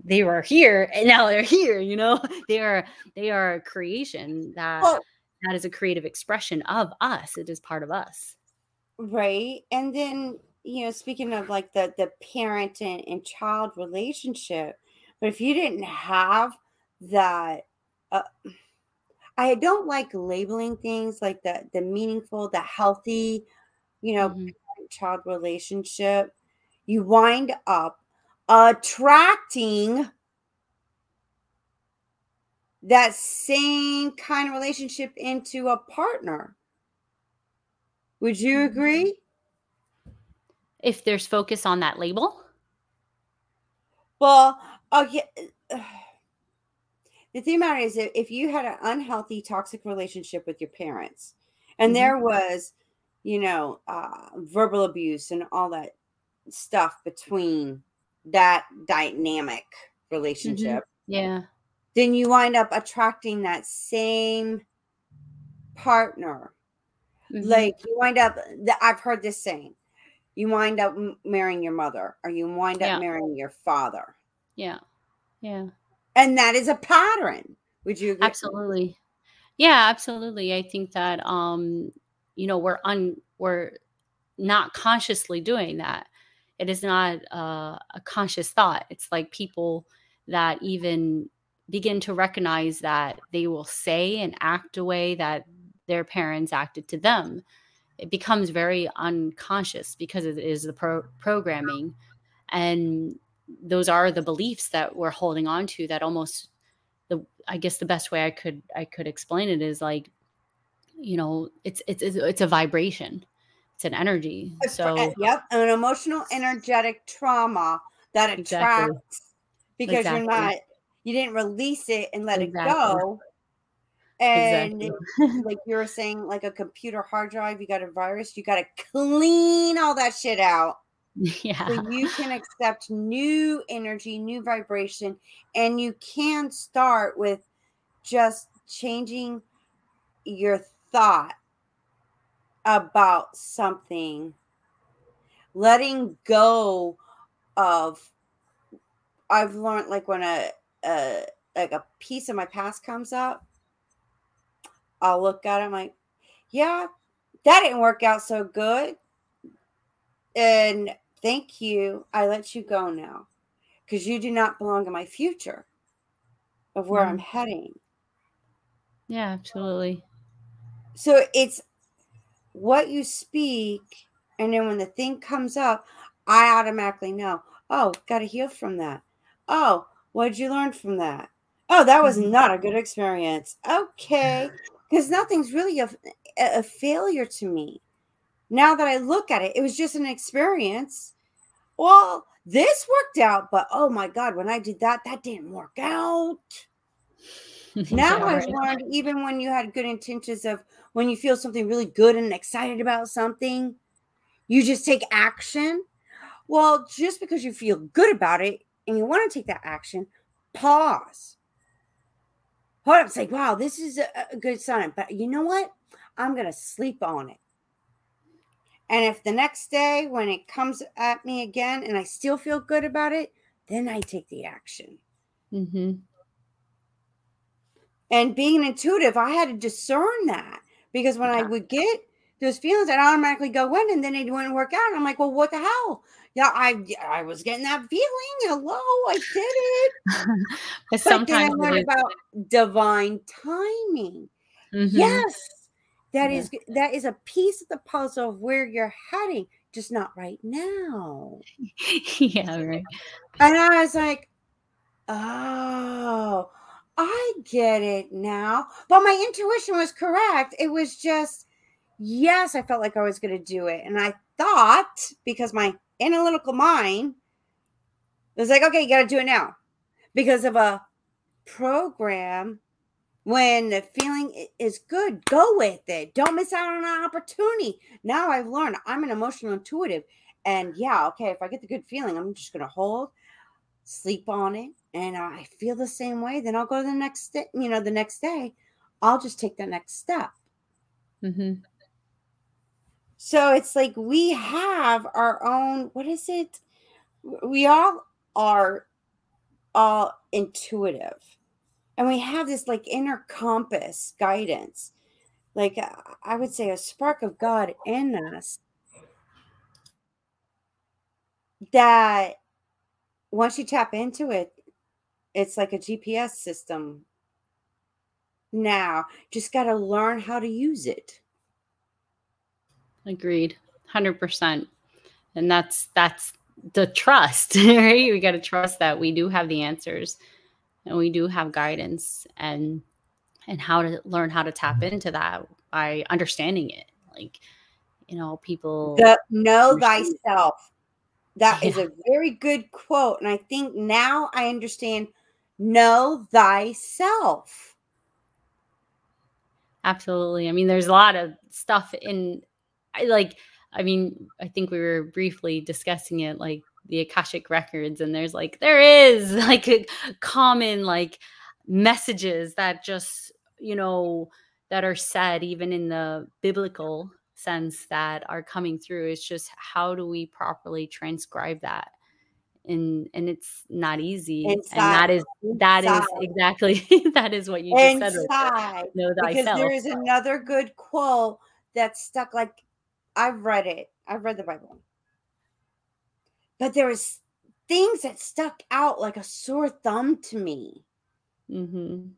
they were here and now they're here you know they are they are a creation that well, that is a creative expression of us it is part of us right and then you know, speaking of like the the parent and, and child relationship, But if you didn't have that, uh, I don't like labeling things like the the meaningful, the healthy, you know, Mhm. child relationship. You wind up attracting that same kind of relationship into a partner. Would you Mhm. agree? If there's focus on that label? Well, okay. The thing about it is if you had an unhealthy, toxic relationship with your parents, and Mhm. there was, you know, uh, verbal abuse and all that stuff between that dynamic Mhm. relationship, Yeah. then you wind up attracting that same partner. Mhm. Like you wind up, I've heard this saying, you wind up marrying your mother or you wind up Yeah. marrying your father. Yeah. Yeah. And that is a pattern. Would you agree? Absolutely. Yeah, absolutely. I think that um, you know, we're un we're not consciously doing that. It is not uh, a conscious thought. It's like people that even begin to recognize that they will say and act a way that their parents acted to them. It becomes very unconscious because it is the pro- programming, and those are the beliefs that we're holding on to. That almost the I guess the best way I could I could explain it is like you know it's it's it's, it's a vibration it's an energy so yep, an emotional, energetic trauma that Exactly. attracts because you're not, you didn't release it and let Exactly. it go. And exactly. like you were saying, like a computer hard drive, you got a virus, you got to clean all that shit out. Yeah. So you can accept new energy, new vibration, and you can start with just changing your thought about something, letting go of. I've learned like when a, a like a piece of my past comes up, I'll look at it. I'm like, yeah, that didn't work out so good, and thank you. I let you go now because you do not belong in my future of where I'm Mhm. heading. yeah absolutely So it's what you speak, and then when the thing comes up, I automatically know, oh, got to heal from that. Oh, what did you learn from that? Oh, that was Mhm. not a good experience. Okay. Because nothing's really a, a failure to me. Now that I look at it, it was just an experience. Well, this worked out, but oh my God, when I did that, that didn't work out. Now yeah, I've right. learned even when you had good intentions of when you feel something really good and excited about something, you just take action. Well, just because you feel good about it and you want to take that action, pause. Hold up, say, wow, this is a, a good sign. But you know what? I'm going to sleep on it. And if the next day when it comes at me again and I still feel good about it, then I take the action. Mm-hmm. And being intuitive, I had to discern that because when I would get those feelings, I'd automatically go in and then it wouldn't work out. And I'm like, well, what the hell? Yeah, I I was getting that feeling. Hello, I did it. but But then I sometimes learned about divine timing. Mhm. Yes, that Yeah. is that is a piece of the puzzle of where you're heading, just not right now. yeah right And I was like, oh, I get it now. But my intuition was correct. It was just, yes, I felt like I was going to do it. And I thought, because my analytical mind was like, okay, you got to do it now. Because of a program, when the feeling is good, go with it. Don't miss out on an opportunity. Now I've learned I'm an emotional intuitive. And yeah, okay, if I get the good feeling, I'm just going to hold sleep on it and I feel the same way, then I'll go to the next you know, the next day, I'll just take the next step. Mm Mhm. So it's like we have our own, what is it? We all are all intuitive. And we have this like inner compass guidance. Like uh, I would say a spark of God in us that once you tap into it, it's like a GPS system now. Just got to learn how to use it. Agreed. 100%. And that's that's the trust, right? We got to trust that we do have the answers and we do have guidance and and how to learn how to tap mm-hmm. into that by understanding it. Like, you know, people the, know thyself. That yeah. is a very good quote. And I think now I understand know thyself. Absolutely. I mean, there's a lot of stuff in I like I mean, I think we were briefly discussing it like the Akashic records and there's like there is like a common like messages that just, you know, that are said even in the biblical sense that are coming through. It's just how do we properly transcribe that? And and it's not easy. Inside. And that is that Inside. is exactly that is what you just Inside. said. Right know thyself. Because there is another good quote that stuck like I've read it. I've read the Bible. But there was things that stuck out like a sore thumb to me. Mm-hmm.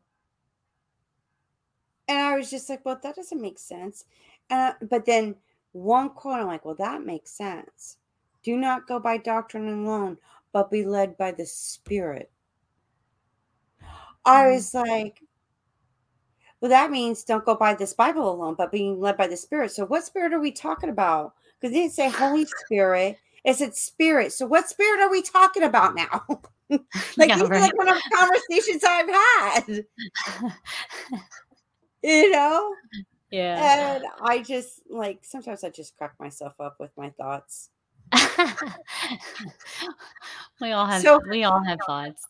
And I was just like, well, that doesn't make sense. Uh, but then one quote, I'm like, well, that makes sense. Do not go by doctrine alone, but be led by the Spirit. I mm-hmm. was like, well, that means don't go by this Bible alone, but being led by the Spirit. So, what spirit are we talking about? Because they didn't say Holy Spirit, it said Spirit. So, what spirit are we talking about now? like, yeah, these right. like one of the conversations I've had. you know? Yeah. And I just like sometimes I just crack myself up with my thoughts. we all have so, we all have thoughts.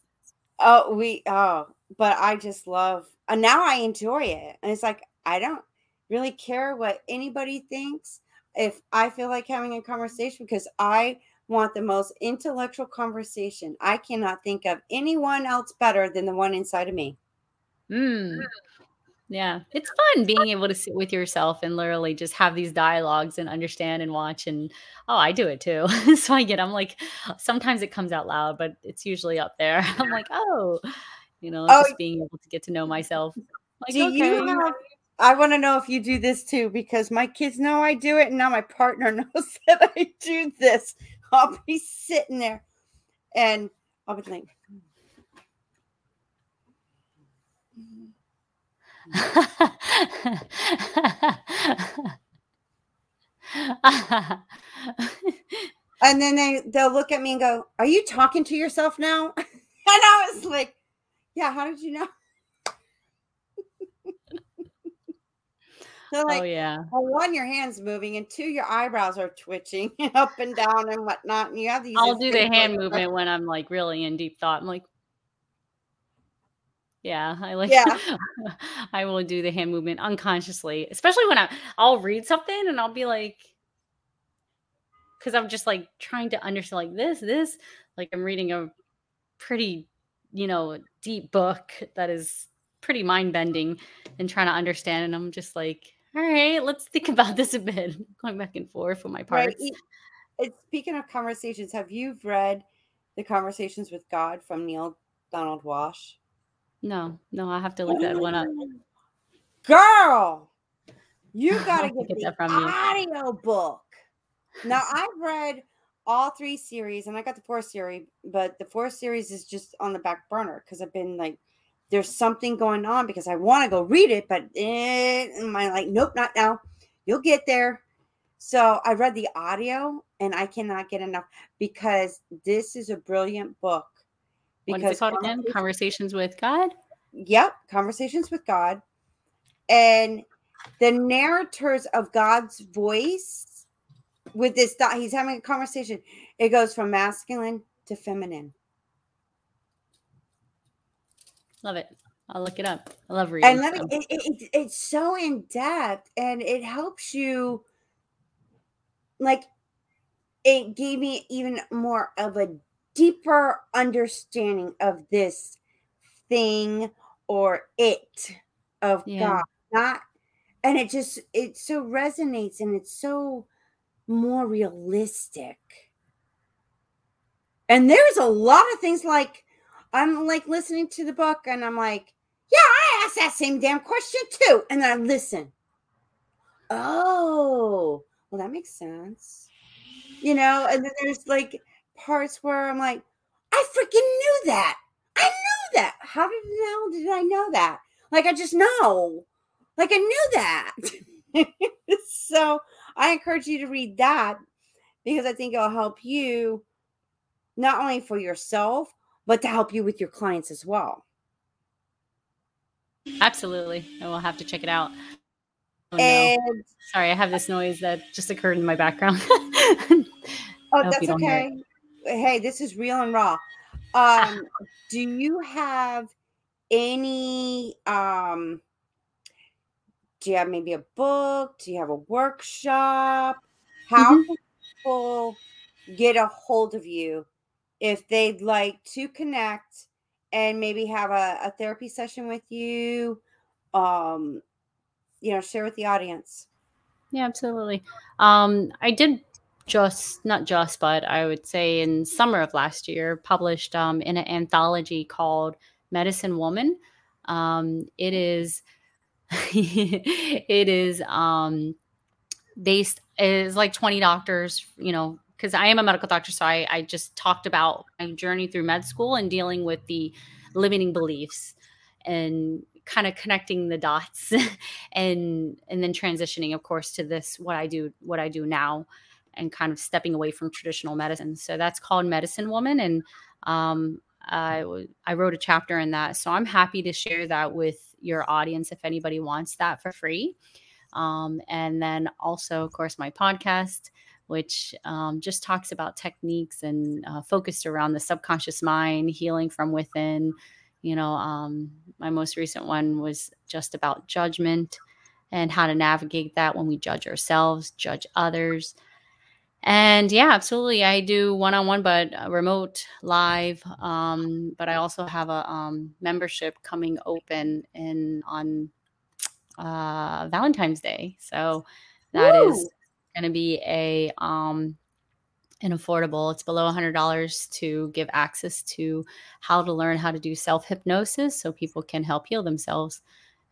Oh, we oh, but I just love and now I enjoy it. And it's like I don't really care what anybody thinks if I feel like having a conversation because I want the most intellectual conversation. I cannot think of anyone else better than the one inside of me. Mm. Yeah, it's fun being able to sit with yourself and literally just have these dialogues and understand and watch. And oh, I do it too. so I get, I'm like, sometimes it comes out loud, but it's usually up there. I'm like, oh, you know, oh, just being able to get to know myself. Like, do okay. you have, I want to know if you do this too, because my kids know I do it, and now my partner knows that I do this. I'll be sitting there and I'll be like, and then they they'll look at me and go, "Are you talking to yourself now?" and I was like, "Yeah, how did you know?" So oh, like, oh yeah. Well, one, your hands moving, and two, your eyebrows are twitching up and down and whatnot. And you have these. I'll do the hand movement when I'm like really in deep thought. I'm like, yeah, I like. Yeah, I will do the hand movement unconsciously, especially when I I'll read something and I'll be like, because I'm just like trying to understand like this, this, like I'm reading a pretty, you know, deep book that is pretty mind bending and trying to understand, and I'm just like, all right, let's think about this a bit, going back and forth with my parts. Right. Speaking of conversations, have you read the Conversations with God from Neale Donald Walsch? No, no, I have to look that one up. Girl, you gotta get, get the audio book. Now I've read all three series, and I got the fourth series, but the fourth series is just on the back burner because I've been like, there's something going on because I want to go read it, but eh, my like, nope, not now. You'll get there. So I read the audio, and I cannot get enough because this is a brilliant book because what is it called again? Conversations with God. Yep, conversations with God, and the narrators of God's voice with this thought. He's having a conversation. It goes from masculine to feminine. Love it. I'll look it up. I love reading. And it, it, it, it's so in depth, and it helps you. Like, it gave me even more of a deeper understanding of this thing or it of yeah. God. Not and it just it so resonates and it's so more realistic. And there's a lot of things like I'm like listening to the book and I'm like, yeah, I asked that same damn question too. And then I listen. Oh, well, that makes sense. You know, and then there's like parts where I'm like, I freaking knew that. I knew that. How did now did I know that? Like I just know. Like I knew that. so I encourage you to read that because I think it'll help you not only for yourself, but to help you with your clients as well. Absolutely. I will have to check it out. Oh, and no. sorry, I have this noise that just occurred in my background. oh, that's okay. Hey, this is real and raw. Um, do you have any um do you have maybe a book? Do you have a workshop? How mm-hmm. can people get a hold of you if they'd like to connect and maybe have a, a therapy session with you? Um, you know, share with the audience. Yeah, absolutely. Um, I did just not just, but I would say in summer of last year, published um, in an anthology called Medicine Woman. Um, it is it is um, based is like 20 doctors, you know, because I am a medical doctor, so I, I just talked about my journey through med school and dealing with the limiting beliefs and kind of connecting the dots and and then transitioning of course to this what I do what I do now and kind of stepping away from traditional medicine. So that's called Medicine Woman and um, I, I wrote a chapter in that. So I'm happy to share that with your audience if anybody wants that for free. Um, and then also, of course, my podcast, which um, just talks about techniques and uh, focused around the subconscious mind, healing from within. You know, um, my most recent one was just about judgment and how to navigate that when we judge ourselves, judge others. And yeah, absolutely. I do one on one, but remote live. Um, but I also have a um, membership coming open in on uh, Valentine's Day. So that Woo! is going to be a um, an affordable. It's below $100 to give access to how to learn how to do self hypnosis so people can help heal themselves.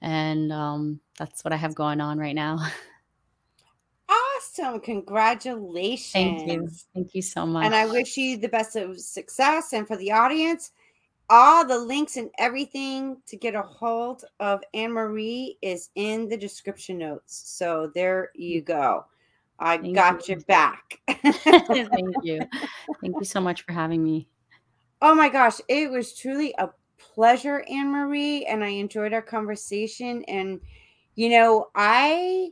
And um, that's what I have going on right now. Awesome. Congratulations. Thank you. Thank you so much. And I wish you the best of success. And for the audience, all the links and everything to get a hold of Anne Marie is in the description notes. So there you go. I Thank got you, you back. Thank you. Thank you so much for having me. Oh my gosh, it was truly a pleasure, Anne Marie, and I enjoyed our conversation. And you know, I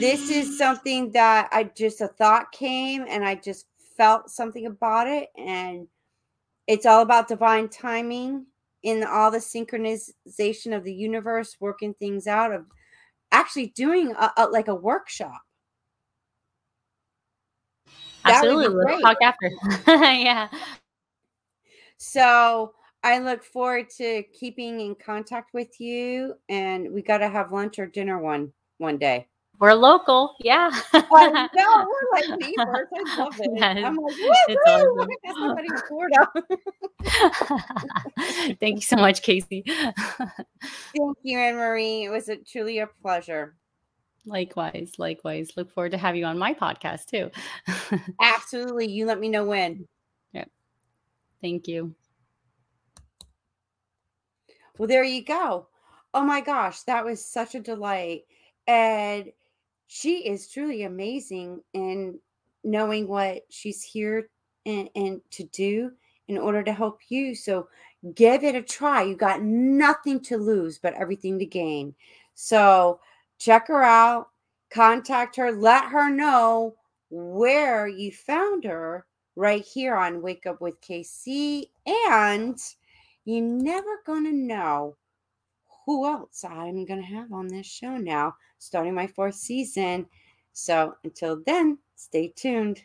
this is something that I just a thought came and I just felt something about it. And it's all about divine timing in all the synchronization of the universe working things out of actually doing a, a, like a workshop. Absolutely let's talk after. Yeah. So i look forward to keeping in contact with you and we got to have lunch or dinner one one day we're local, yeah. I know we're like neighbors. I love it. Yes, I'm like, woo Awesome. somebody in Florida. Thank you so much, Casey. Thank you, Anne Marie. It was a, truly a pleasure. Likewise, likewise. Look forward to have you on my podcast too. Absolutely. You let me know when. Yep. Thank you. Well, there you go. Oh my gosh, that was such a delight. And she is truly amazing in knowing what she's here and, and to do in order to help you. So give it a try. You got nothing to lose, but everything to gain. So check her out, contact her, let her know where you found her right here on Wake Up with KC. And you're never going to know who else I'm going to have on this show now, starting my fourth season. So until then, stay tuned.